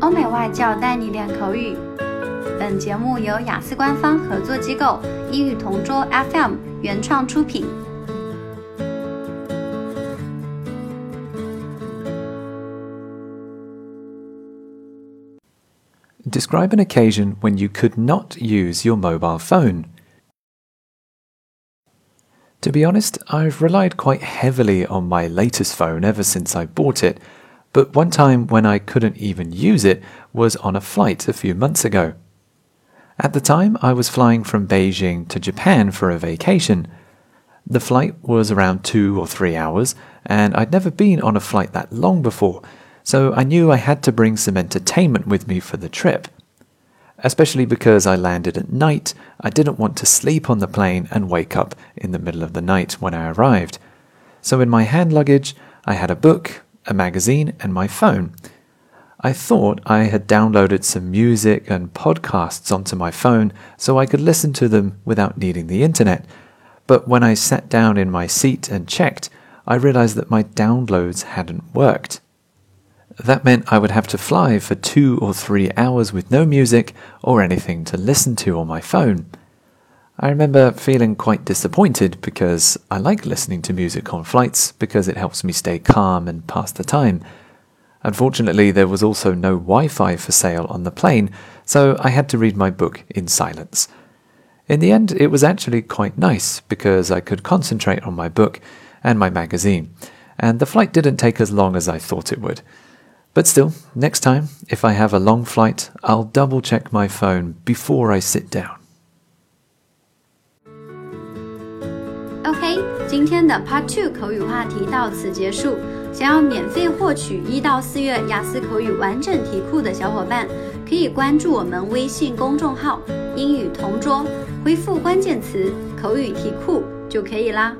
欧美外教带你练口语。本节目由雅思官方合作机构英语同桌 FM 原创出品。Describe an occasion when you could not use your mobile phone. To be honest, I've relied quite heavily on my latest phone ever since I bought it, but one time when I couldn't even use it was on a flight a few months ago. At the time, I was flying from Beijing to Japan for a vacation. The flight was around two or three hours, and I'd never been on a flight that long before, so I knew I had to bring some entertainment with me for the trip. Especially because I landed at night, I didn't want to sleep on the plane and wake up in the middle of the night when I arrived. So in my hand luggage, I had a book, a magazine, and my phone. I thought I had downloaded some music and podcasts onto my phone so I could listen to them without needing the internet. But when I sat down in my seat and checked, I realized that my downloads hadn't worked. That meant I would have to fly for two or three hours with no music or anything to listen to on my phone. I remember feeling quite disappointed because I like listening to music on flights because it helps me stay calm and pass the time. Unfortunately, there was also no Wi Fi for sale on the plane, so I had to read my book in silence. In the end, it was actually quite nice because I could concentrate on my book and my magazine, and the flight didn't take as long as I thought it would. But still, next time, if I have a long flight, I'll double check my phone before I sit down. OK，今天的 Part Two 口语话题到此结束。想要免费获取一到四月雅思口语完整题库的小伙伴，可以关注我们微信公众号“英语同桌”，回复关键词“口语题库”就可以啦。